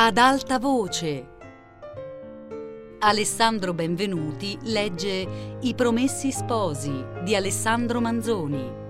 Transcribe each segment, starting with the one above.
Ad alta voce. Alessandro Benvenuti legge I Promessi Sposi di Alessandro Manzoni.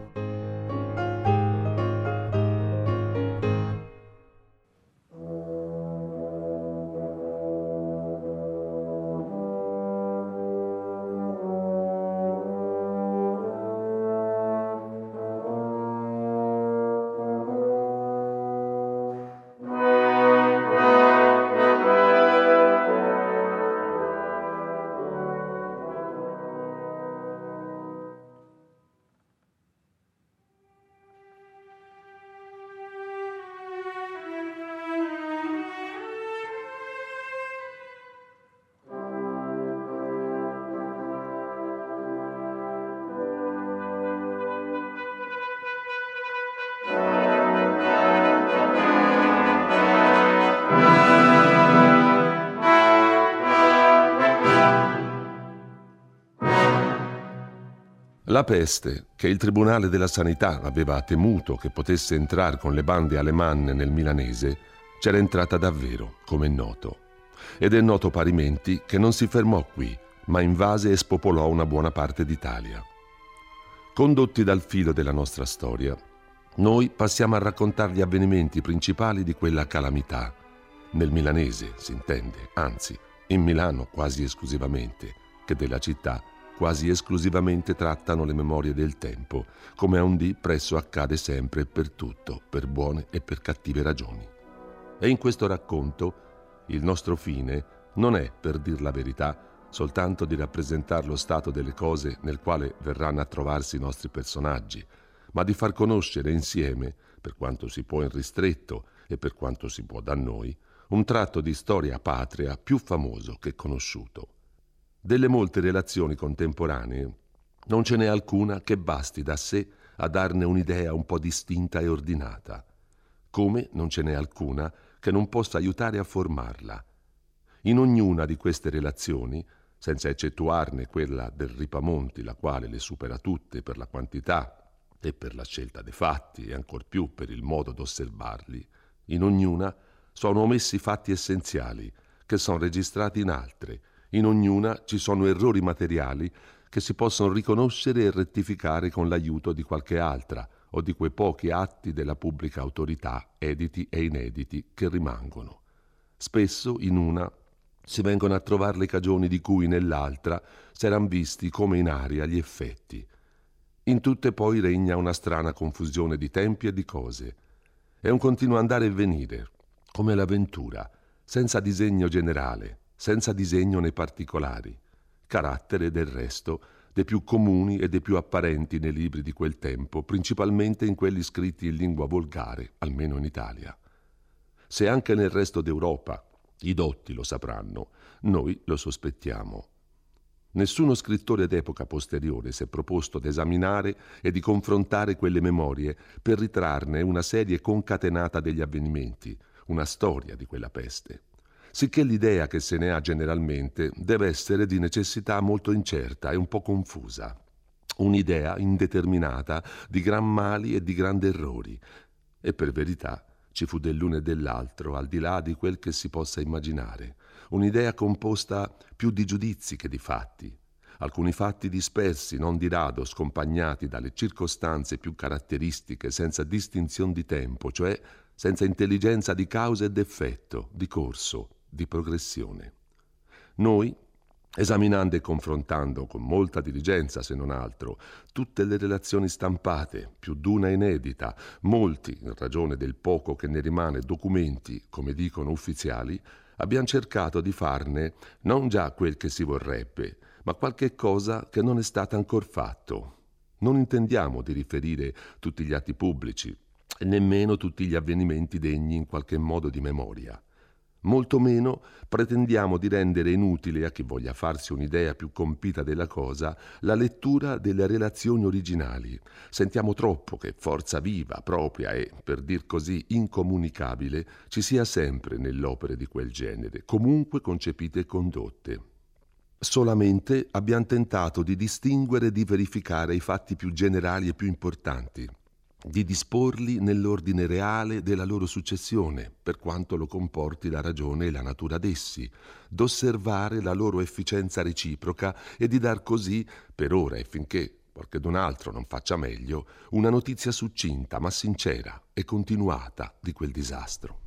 La peste, che il Tribunale della Sanità aveva temuto che potesse entrare con le bande alemanne nel milanese, c'era entrata davvero, come è noto. Ed è noto parimenti che non si fermò qui, ma invase e spopolò una buona parte d'Italia. Condotti dal filo della nostra storia, noi passiamo a raccontare gli avvenimenti principali di quella calamità. Nel milanese, si intende, anzi, in Milano quasi esclusivamente, che della città quasi esclusivamente trattano le memorie del tempo, come a un dì presso accade sempre per tutto, per buone e per cattive ragioni. E in questo racconto il nostro fine non è, per dir la verità, soltanto di rappresentare lo stato delle cose nel quale verranno a trovarsi i nostri personaggi, ma di far conoscere insieme, per quanto si può in ristretto e per quanto si può da noi, un tratto di storia patria più famoso che conosciuto. Delle molte relazioni contemporanee non ce n'è alcuna che basti da sé a darne un'idea un po' distinta e ordinata, come non ce n'è alcuna che non possa aiutare a formarla. In ognuna di queste relazioni, senza eccettuarne quella del Ripamonti, la quale le supera tutte per la quantità e per la scelta dei fatti e ancor più per il modo d'osservarli, in ognuna sono omessi fatti essenziali che sono registrati in altre in ognuna ci sono errori materiali che si possono riconoscere e rettificare con l'aiuto di qualche altra o di quei pochi atti della pubblica autorità, editi e inediti, che rimangono. Spesso in una si vengono a trovare le cagioni di cui nell'altra s'eran visti come in aria gli effetti. In tutte poi regna una strana confusione di tempi e di cose. È un continuo andare e venire, come l'avventura, senza disegno generale, senza disegno nei particolari, carattere del resto dei più comuni e dei più apparenti nei libri di quel tempo, principalmente in quelli scritti in lingua volgare, almeno in Italia. Se anche nel resto d'Europa i dotti lo sapranno, noi lo sospettiamo. Nessuno scrittore d'epoca posteriore si è proposto di esaminare e di confrontare quelle memorie per ritrarne una serie concatenata degli avvenimenti, una storia di quella peste sicché l'idea che se ne ha generalmente deve essere di necessità molto incerta e un po' confusa. Un'idea indeterminata di gran mali e di grandi errori. E per verità ci fu dell'uno e dell'altro, al di là di quel che si possa immaginare. Un'idea composta più di giudizi che di fatti. Alcuni fatti dispersi, non di rado scompagnati dalle circostanze più caratteristiche, senza distinzione di tempo, cioè senza intelligenza di causa ed effetto, di corso, di progressione. Noi, esaminando e confrontando con molta diligenza, se non altro, tutte le relazioni stampate, più d'una inedita, molti, in ragione del poco che ne rimane, documenti, come dicono ufficiali, abbiamo cercato di farne non già quel che si vorrebbe, ma qualche cosa che non è stato ancora fatto. Non intendiamo di riferire tutti gli atti pubblici nemmeno tutti gli avvenimenti degni in qualche modo di memoria. Molto meno pretendiamo di rendere inutile a chi voglia farsi un'idea più compita della cosa la lettura delle relazioni originali. Sentiamo troppo che forza viva, propria e, per dir così, incomunicabile ci sia sempre nell'opere di quel genere, comunque concepite e condotte. Solamente abbiamo tentato di distinguere e di verificare i fatti più generali e più importanti. Di disporli nell'ordine reale della loro successione, per quanto lo comporti la ragione e la natura d'essi, d'osservare la loro efficienza reciproca e di dar così, per ora e finché qualche altro non faccia meglio, una notizia succinta ma sincera e continuata di quel disastro.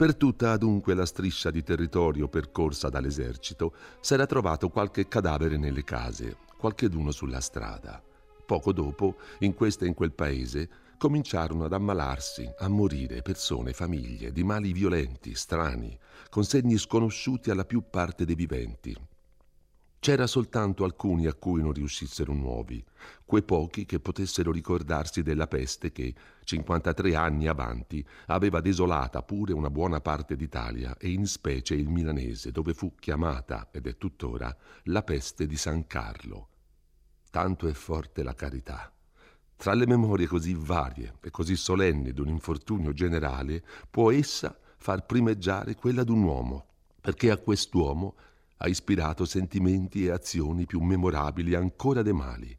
Per tutta dunque la striscia di territorio percorsa dall'esercito s'era trovato qualche cadavere nelle case, qualcheduno sulla strada. Poco dopo, in questo e in quel paese, cominciarono ad ammalarsi, a morire persone, famiglie, di mali violenti, strani, con segni sconosciuti alla più parte dei viventi, C'era soltanto alcuni a cui non riuscissero nuovi, quei pochi che potessero ricordarsi della peste che, 53 anni avanti, aveva desolata pure una buona parte d'Italia e in specie il milanese, dove fu chiamata, ed è tuttora, la peste di San Carlo. Tanto è forte la carità. Tra le memorie così varie e così solenni d'un infortunio generale, può essa far primeggiare quella d'un uomo, perché a quest'uomo ha ispirato sentimenti e azioni più memorabili ancora dei mali,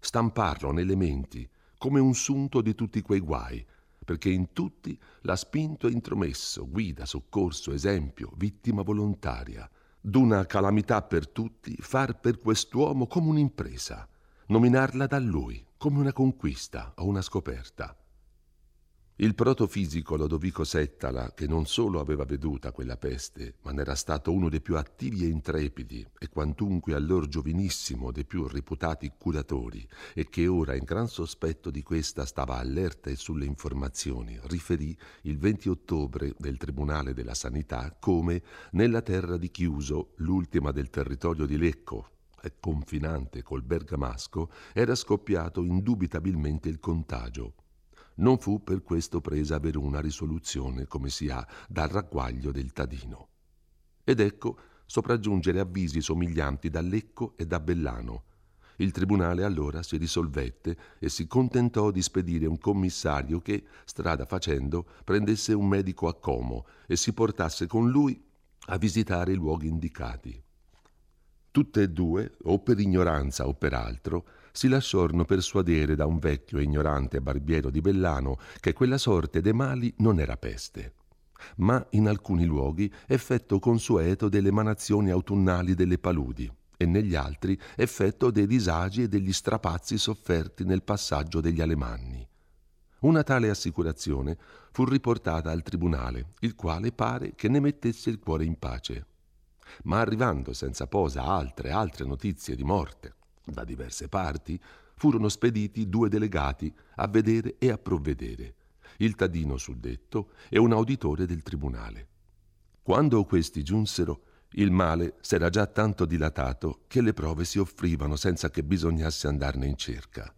stamparlo nelle menti come un sunto di tutti quei guai, perché in tutti l'ha spinto e intromesso, guida, soccorso, esempio, vittima volontaria. D'una calamità per tutti, far per quest'uomo come un'impresa, nominarla da lui come una conquista o una scoperta. Il protofisico Lodovico Settala, che non solo aveva veduta quella peste, ma n'era stato uno dei più attivi e intrepidi e quantunque allor giovinissimo dei più reputati curatori, e che ora in gran sospetto di questa stava allerta e sulle informazioni, riferì il 20 ottobre del Tribunale della Sanità come nella terra di Chiuso, l'ultima del territorio di Lecco, e confinante col Bergamasco, era scoppiato indubitabilmente il contagio non fu per questo presa a Verona risoluzione come si ha dal ragguaglio del Tadino. Ed ecco sopraggiungere avvisi somiglianti da Lecco e da Bellano. Il tribunale allora si risolvette e si contentò di spedire un commissario che, strada facendo, prendesse un medico a Como e si portasse con lui a visitare i luoghi indicati. Tutte e due, o per ignoranza o per altro, si lasciarono persuadere da un vecchio e ignorante barbiero di Bellano che quella sorte de mali non era peste, ma in alcuni luoghi effetto consueto delle emanazioni autunnali delle paludi e negli altri effetto dei disagi e degli strapazzi sofferti nel passaggio degli alemanni. Una tale assicurazione fu riportata al tribunale, il quale pare che ne mettesse il cuore in pace. Ma arrivando senza posa altre altre notizie di morte, da diverse parti, furono spediti due delegati a vedere e a provvedere, il Tadino suddetto e un auditore del tribunale. Quando questi giunsero, il male s'era già tanto dilatato che le prove si offrivano senza che bisognasse andarne in cerca.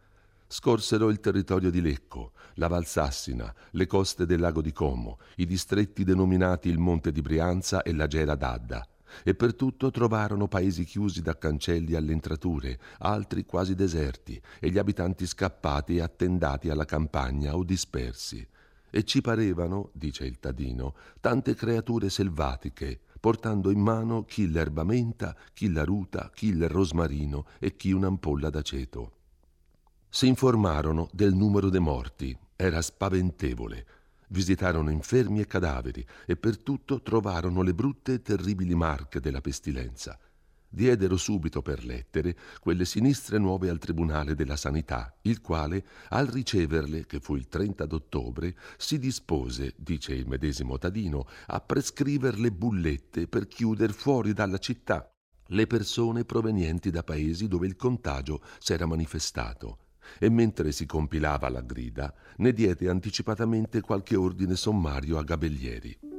Scorsero il territorio di Lecco, la Valsassina, le coste del lago di Como, i distretti denominati il Monte di Brianza e la Gera d'Adda, e per tutto trovarono paesi chiusi da cancelli alle entrature, altri quasi deserti, e gli abitanti scappati e attendati alla campagna o dispersi. E ci parevano, dice il Tadino, tante creature selvatiche, portando in mano chi l'erba menta, chi la ruta, chi il rosmarino e chi un'ampolla d'aceto. Si informarono del numero dei morti, era spaventevole, Visitarono infermi e cadaveri e per tutto trovarono le brutte e terribili marche della pestilenza. diedero subito per lettere quelle sinistre nuove al Tribunale della Sanità, il quale, al riceverle, che fu il 30 d'ottobre, si dispose, dice il medesimo Tadino, a prescriver le bullette per chiuder fuori dalla città le persone provenienti da paesi dove il contagio s'era manifestato e mentre si compilava la grida ne diede anticipatamente qualche ordine sommario a Gabellieri.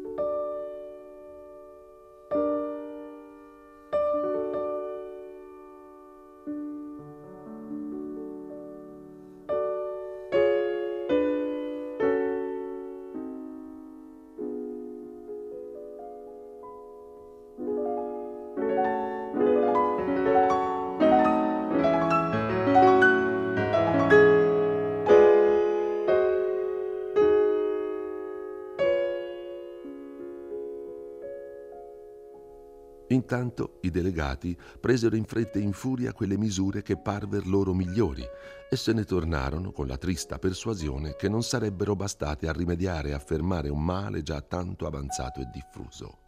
Intanto i delegati presero in fretta e in furia quelle misure che parver loro migliori e se ne tornarono con la trista persuasione che non sarebbero bastate a rimediare e a fermare un male già tanto avanzato e diffuso.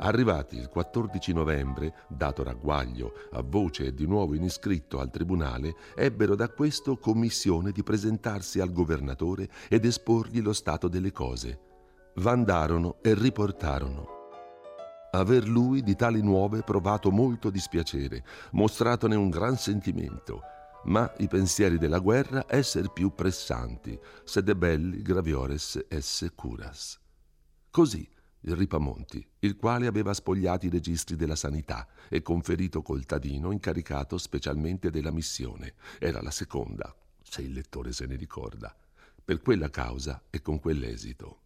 Arrivati il 14 novembre, dato ragguaglio, a voce e di nuovo in iscritto al tribunale, ebbero da questo commissione di presentarsi al governatore ed esporgli lo stato delle cose. Vandarono e riportarono aver lui di tali nuove provato molto dispiacere, mostratone un gran sentimento, ma i pensieri della guerra esser più pressanti, sed belli graviores esse curas. Così il Ripamonti, il quale aveva spogliati i registri della sanità e conferito col Tadino incaricato specialmente della missione. Era la seconda, se il lettore se ne ricorda, per quella causa e con quell'esito.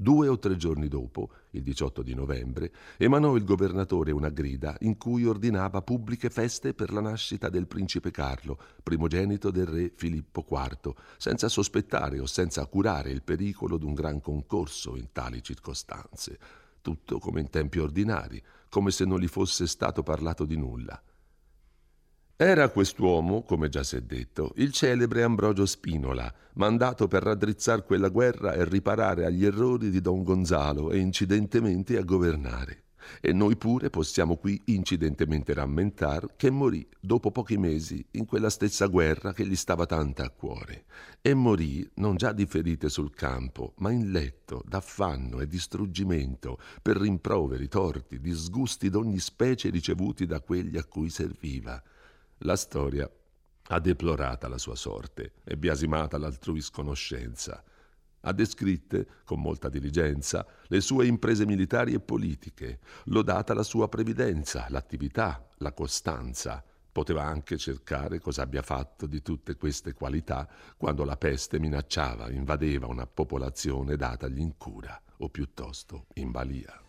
Due o tre giorni dopo, il 18 di novembre, emanò il governatore una grida in cui ordinava pubbliche feste per la nascita del principe Carlo, primogenito del re Filippo IV, senza sospettare o senza curare il pericolo d'un gran concorso in tali circostanze. Tutto come in tempi ordinari, come se non gli fosse stato parlato di nulla. Era quest'uomo, come già si è detto, il celebre Ambrogio Spinola, mandato per raddrizzar quella guerra e riparare agli errori di Don Gonzalo e incidentemente a governare. E noi pure possiamo qui incidentemente rammentar che morì dopo pochi mesi in quella stessa guerra che gli stava tanta a cuore. E morì non già di ferite sul campo, ma in letto, d'affanno e distruggimento, per rimproveri, torti, disgusti d'ogni specie ricevuti da quelli a cui serviva. La storia ha deplorata la sua sorte e biasimata l'altrui sconoscenza. Ha descritte, con molta diligenza, le sue imprese militari e politiche, lodata la sua previdenza, l'attività, la costanza. Poteva anche cercare cosa abbia fatto di tutte queste qualità quando la peste minacciava, invadeva una popolazione datagli in cura, o piuttosto in balia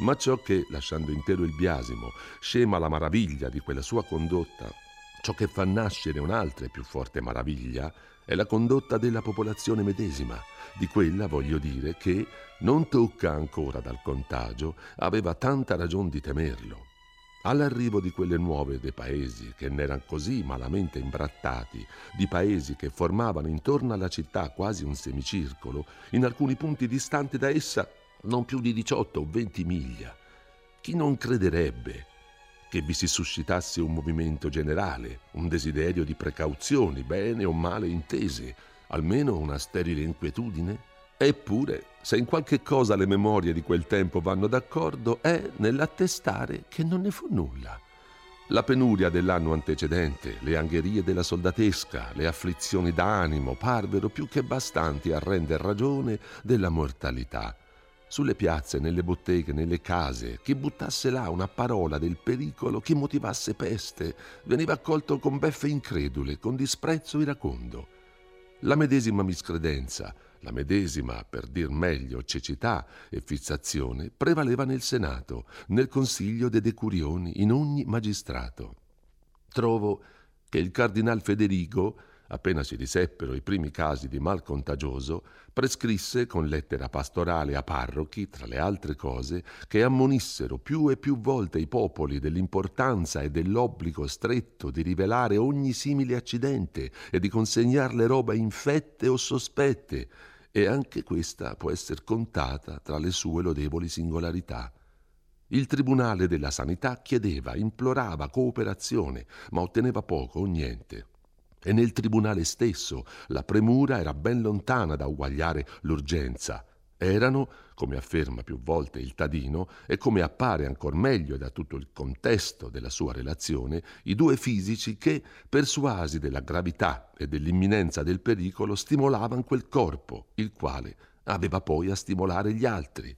ma ciò che, lasciando intero il biasimo, scema la maraviglia di quella sua condotta, ciò che fa nascere un'altra e più forte maraviglia, è la condotta della popolazione medesima, di quella voglio dire che, non tocca ancora dal contagio, aveva tanta ragione di temerlo. All'arrivo di quelle nuove dei paesi che n'erano così malamente imbrattati, di paesi che formavano intorno alla città quasi un semicircolo, in alcuni punti distanti da essa non più di 18 o 20 miglia. Chi non crederebbe che vi si suscitasse un movimento generale, un desiderio di precauzioni, bene o male intese, almeno una sterile inquietudine? Eppure, se in qualche cosa le memorie di quel tempo vanno d'accordo, è nell'attestare che non ne fu nulla. La penuria dell'anno antecedente, le angherie della soldatesca, le afflizioni d'animo parvero più che bastanti a render ragione della mortalità sulle piazze, nelle botteghe, nelle case, chi buttasse là una parola del pericolo, chi motivasse peste, veniva accolto con beffe incredule, con disprezzo iracondo. La medesima miscredenza, la medesima, per dir meglio, cecità e fissazione prevaleva nel Senato, nel Consiglio de Decurioni, in ogni magistrato. Trovo che il cardinal Federigo appena si riseppero i primi casi di mal contagioso, prescrisse con lettera pastorale a parrochi, tra le altre cose, che ammonissero più e più volte i popoli dell'importanza e dell'obbligo stretto di rivelare ogni simile accidente e di consegnarle roba infette o sospette, e anche questa può essere contata tra le sue lodevoli singolarità. Il Tribunale della Sanità chiedeva, implorava cooperazione, ma otteneva poco o niente. E nel Tribunale stesso la premura era ben lontana da uguagliare l'urgenza. Erano, come afferma più volte il Tadino, e come appare ancor meglio da tutto il contesto della sua relazione, i due fisici che, persuasi della gravità e dell'imminenza del pericolo, stimolavano quel corpo, il quale aveva poi a stimolare gli altri.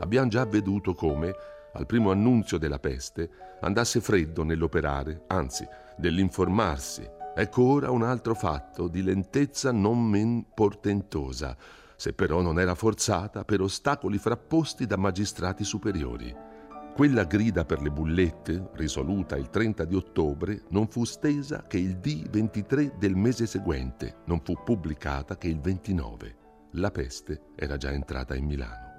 Abbiamo già veduto come, al primo annunzio della peste, andasse freddo nell'operare, anzi, nell'informarsi. Ecco ora un altro fatto di lentezza non men portentosa, se però non era forzata per ostacoli frapposti da magistrati superiori. Quella grida per le bullette, risoluta il 30 di ottobre, non fu stesa che il D 23 del mese seguente, non fu pubblicata che il 29. La peste era già entrata in Milano.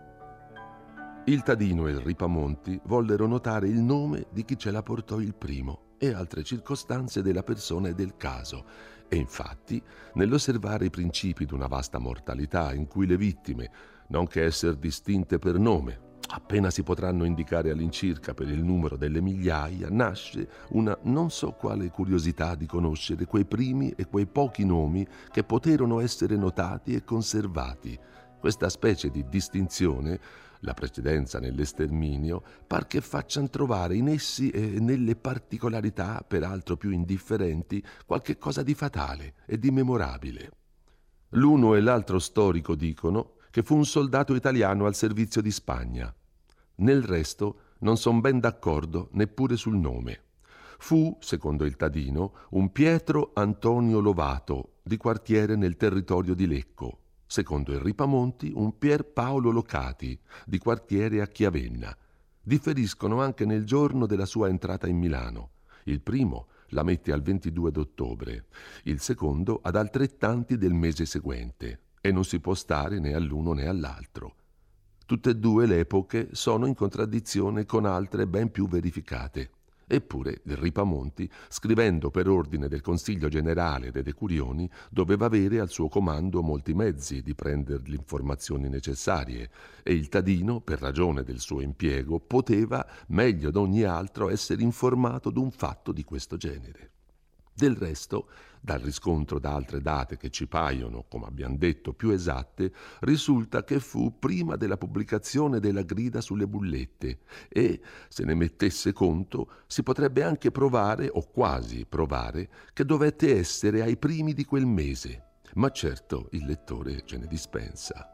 Il Tadino e il Ripamonti vollero notare il nome di chi ce la portò il primo e altre circostanze della persona e del caso, e infatti, nell'osservare i principi di una vasta mortalità in cui le vittime, non che essere distinte per nome, appena si potranno indicare all'incirca per il numero delle migliaia, nasce una non so quale curiosità di conoscere quei primi e quei pochi nomi che poterono essere notati e conservati. Questa specie di distinzione la precedenza nell'esterminio, par che facciano trovare in essi e nelle particolarità, peraltro più indifferenti, qualche cosa di fatale e di memorabile. L'uno e l'altro storico dicono che fu un soldato italiano al servizio di Spagna. Nel resto non son ben d'accordo neppure sul nome. Fu, secondo il Tadino, un Pietro Antonio Lovato, di quartiere nel territorio di Lecco, secondo il Ripamonti un Pier Paolo Locati, di quartiere a Chiavenna. Differiscono anche nel giorno della sua entrata in Milano. Il primo la mette al 22 d'ottobre, il secondo ad altrettanti del mese seguente, e non si può stare né all'uno né all'altro. Tutte e due le epoche sono in contraddizione con altre ben più verificate. Eppure Ripamonti, scrivendo per ordine del Consiglio generale dei Decurioni, doveva avere al suo comando molti mezzi di prendere le informazioni necessarie e il Tadino, per ragione del suo impiego, poteva, meglio di ogni altro, essere informato d'un fatto di questo genere. Del resto, dal riscontro da altre date che ci paiono, come abbiamo detto, più esatte, risulta che fu prima della pubblicazione della grida sulle bullette e, se ne mettesse conto, si potrebbe anche provare, o quasi provare, che dovette essere ai primi di quel mese. Ma certo il lettore ce ne dispensa.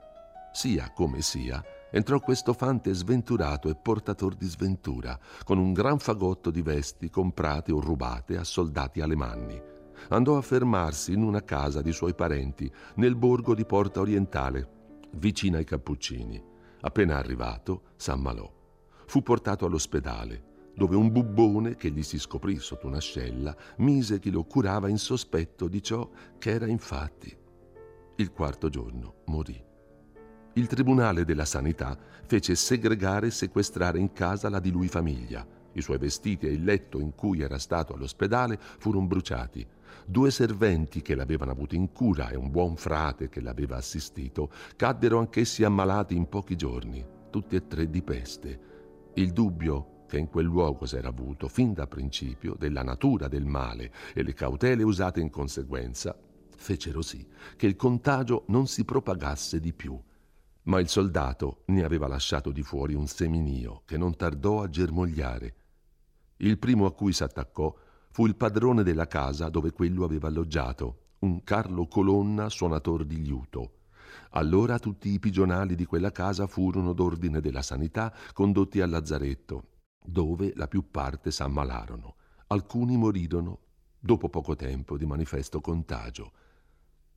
Sia come sia, entrò questo fante sventurato e portator di sventura, con un gran fagotto di vesti comprate o rubate a soldati alemanni. Andò a fermarsi in una casa di suoi parenti, nel borgo di Porta Orientale, vicino ai Cappuccini. Appena arrivato, s'ammalò. Fu portato all'ospedale, dove un bubbone che gli si scoprì sotto un'ascella mise chi lo curava in sospetto di ciò che era infatti. Il quarto giorno morì il Tribunale della Sanità fece segregare e sequestrare in casa la di lui famiglia. I suoi vestiti e il letto in cui era stato all'ospedale furono bruciati. Due serventi che l'avevano avuto in cura e un buon frate che l'aveva assistito caddero anch'essi ammalati in pochi giorni, tutti e tre di peste. Il dubbio che in quel luogo s'era avuto fin da principio della natura del male e le cautele usate in conseguenza fecero sì che il contagio non si propagasse di più ma il soldato ne aveva lasciato di fuori un seminio che non tardò a germogliare. Il primo a cui s'attaccò fu il padrone della casa dove quello aveva alloggiato, un Carlo Colonna suonator di liuto. Allora tutti i pigionali di quella casa furono d'ordine della sanità condotti al lazzaretto, dove la più parte s'ammalarono. Alcuni morirono dopo poco tempo di manifesto contagio.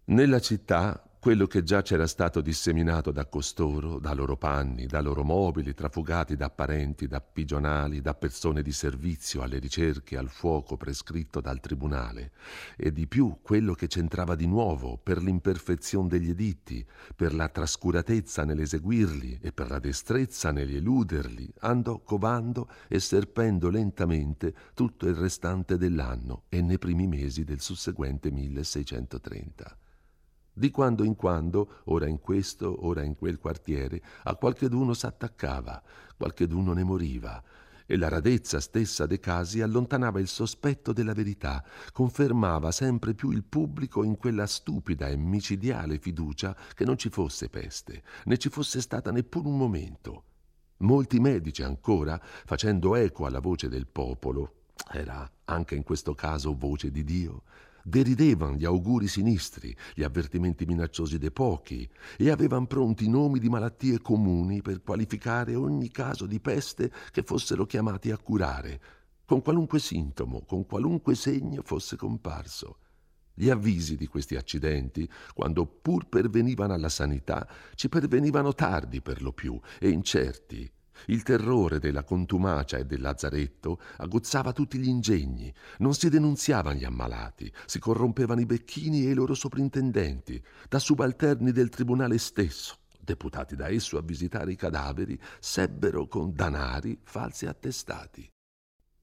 Nella città quello che già c'era stato disseminato da costoro, da loro panni, da loro mobili, trafugati da parenti, da pigionali, da persone di servizio alle ricerche, al fuoco prescritto dal tribunale, e di più quello che c'entrava di nuovo per l'imperfezione degli editti, per la trascuratezza nell'eseguirli e per la destrezza nell'eluderli, andò covando e serpendo lentamente tutto il restante dell'anno e nei primi mesi del susseguente 1630. Di quando in quando, ora in questo, ora in quel quartiere, a qualcheduno s'attaccava, qualcheduno ne moriva, e la radezza stessa dei casi allontanava il sospetto della verità, confermava sempre più il pubblico in quella stupida e micidiale fiducia che non ci fosse peste, né ci fosse stata neppure un momento. Molti medici ancora, facendo eco alla voce del popolo, era anche in questo caso voce di Dio, deridevano gli auguri sinistri, gli avvertimenti minacciosi dei pochi e avevano pronti nomi di malattie comuni per qualificare ogni caso di peste che fossero chiamati a curare, con qualunque sintomo, con qualunque segno fosse comparso. Gli avvisi di questi accidenti, quando pur pervenivano alla sanità, ci pervenivano tardi per lo più e incerti, il terrore della contumacia e del lazzaretto aguzzava tutti gli ingegni, non si denunziavano gli ammalati, si corrompevano i becchini e i loro soprintendenti, da subalterni del tribunale stesso, deputati da esso a visitare i cadaveri, sebbero con danari falsi attestati.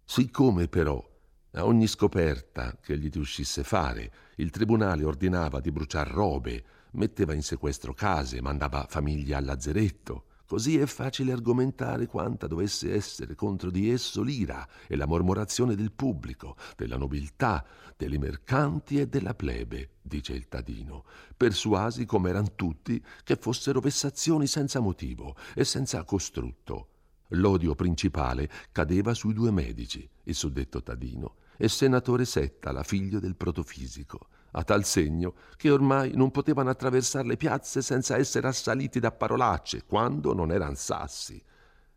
Siccome però a ogni scoperta che gli riuscisse fare, il tribunale ordinava di bruciar robe, metteva in sequestro case, mandava famiglie al lazzeretto, Così è facile argomentare quanta dovesse essere contro di esso l'ira e la mormorazione del pubblico, della nobiltà, dei mercanti e della plebe, dice il Tadino, persuasi come eran tutti che fossero vessazioni senza motivo e senza costrutto. L'odio principale cadeva sui due medici, il suddetto Tadino, e senatore Settala, figlio del protofisico a tal segno che ormai non potevano attraversare le piazze senza essere assaliti da parolacce, quando non eran sassi.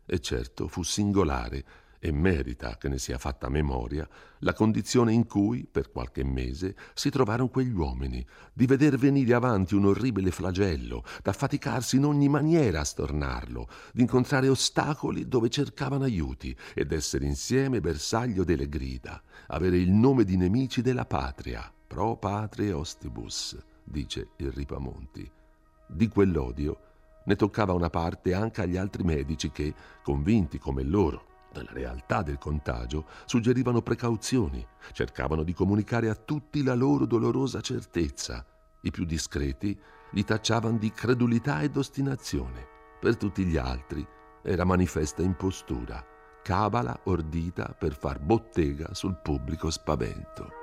E certo fu singolare, e merita che ne sia fatta memoria, la condizione in cui, per qualche mese, si trovarono quegli uomini, di veder venire avanti un orribile flagello, d'affaticarsi in ogni maniera a stornarlo, di incontrare ostacoli dove cercavano aiuti ed essere insieme bersaglio delle grida, avere il nome di nemici della patria pro patrie ostibus, dice il Ripamonti. Di quell'odio ne toccava una parte anche agli altri medici che, convinti come loro della realtà del contagio, suggerivano precauzioni, cercavano di comunicare a tutti la loro dolorosa certezza. I più discreti li tacciavano di credulità ed ostinazione. Per tutti gli altri era manifesta impostura, cabala ordita per far bottega sul pubblico spavento.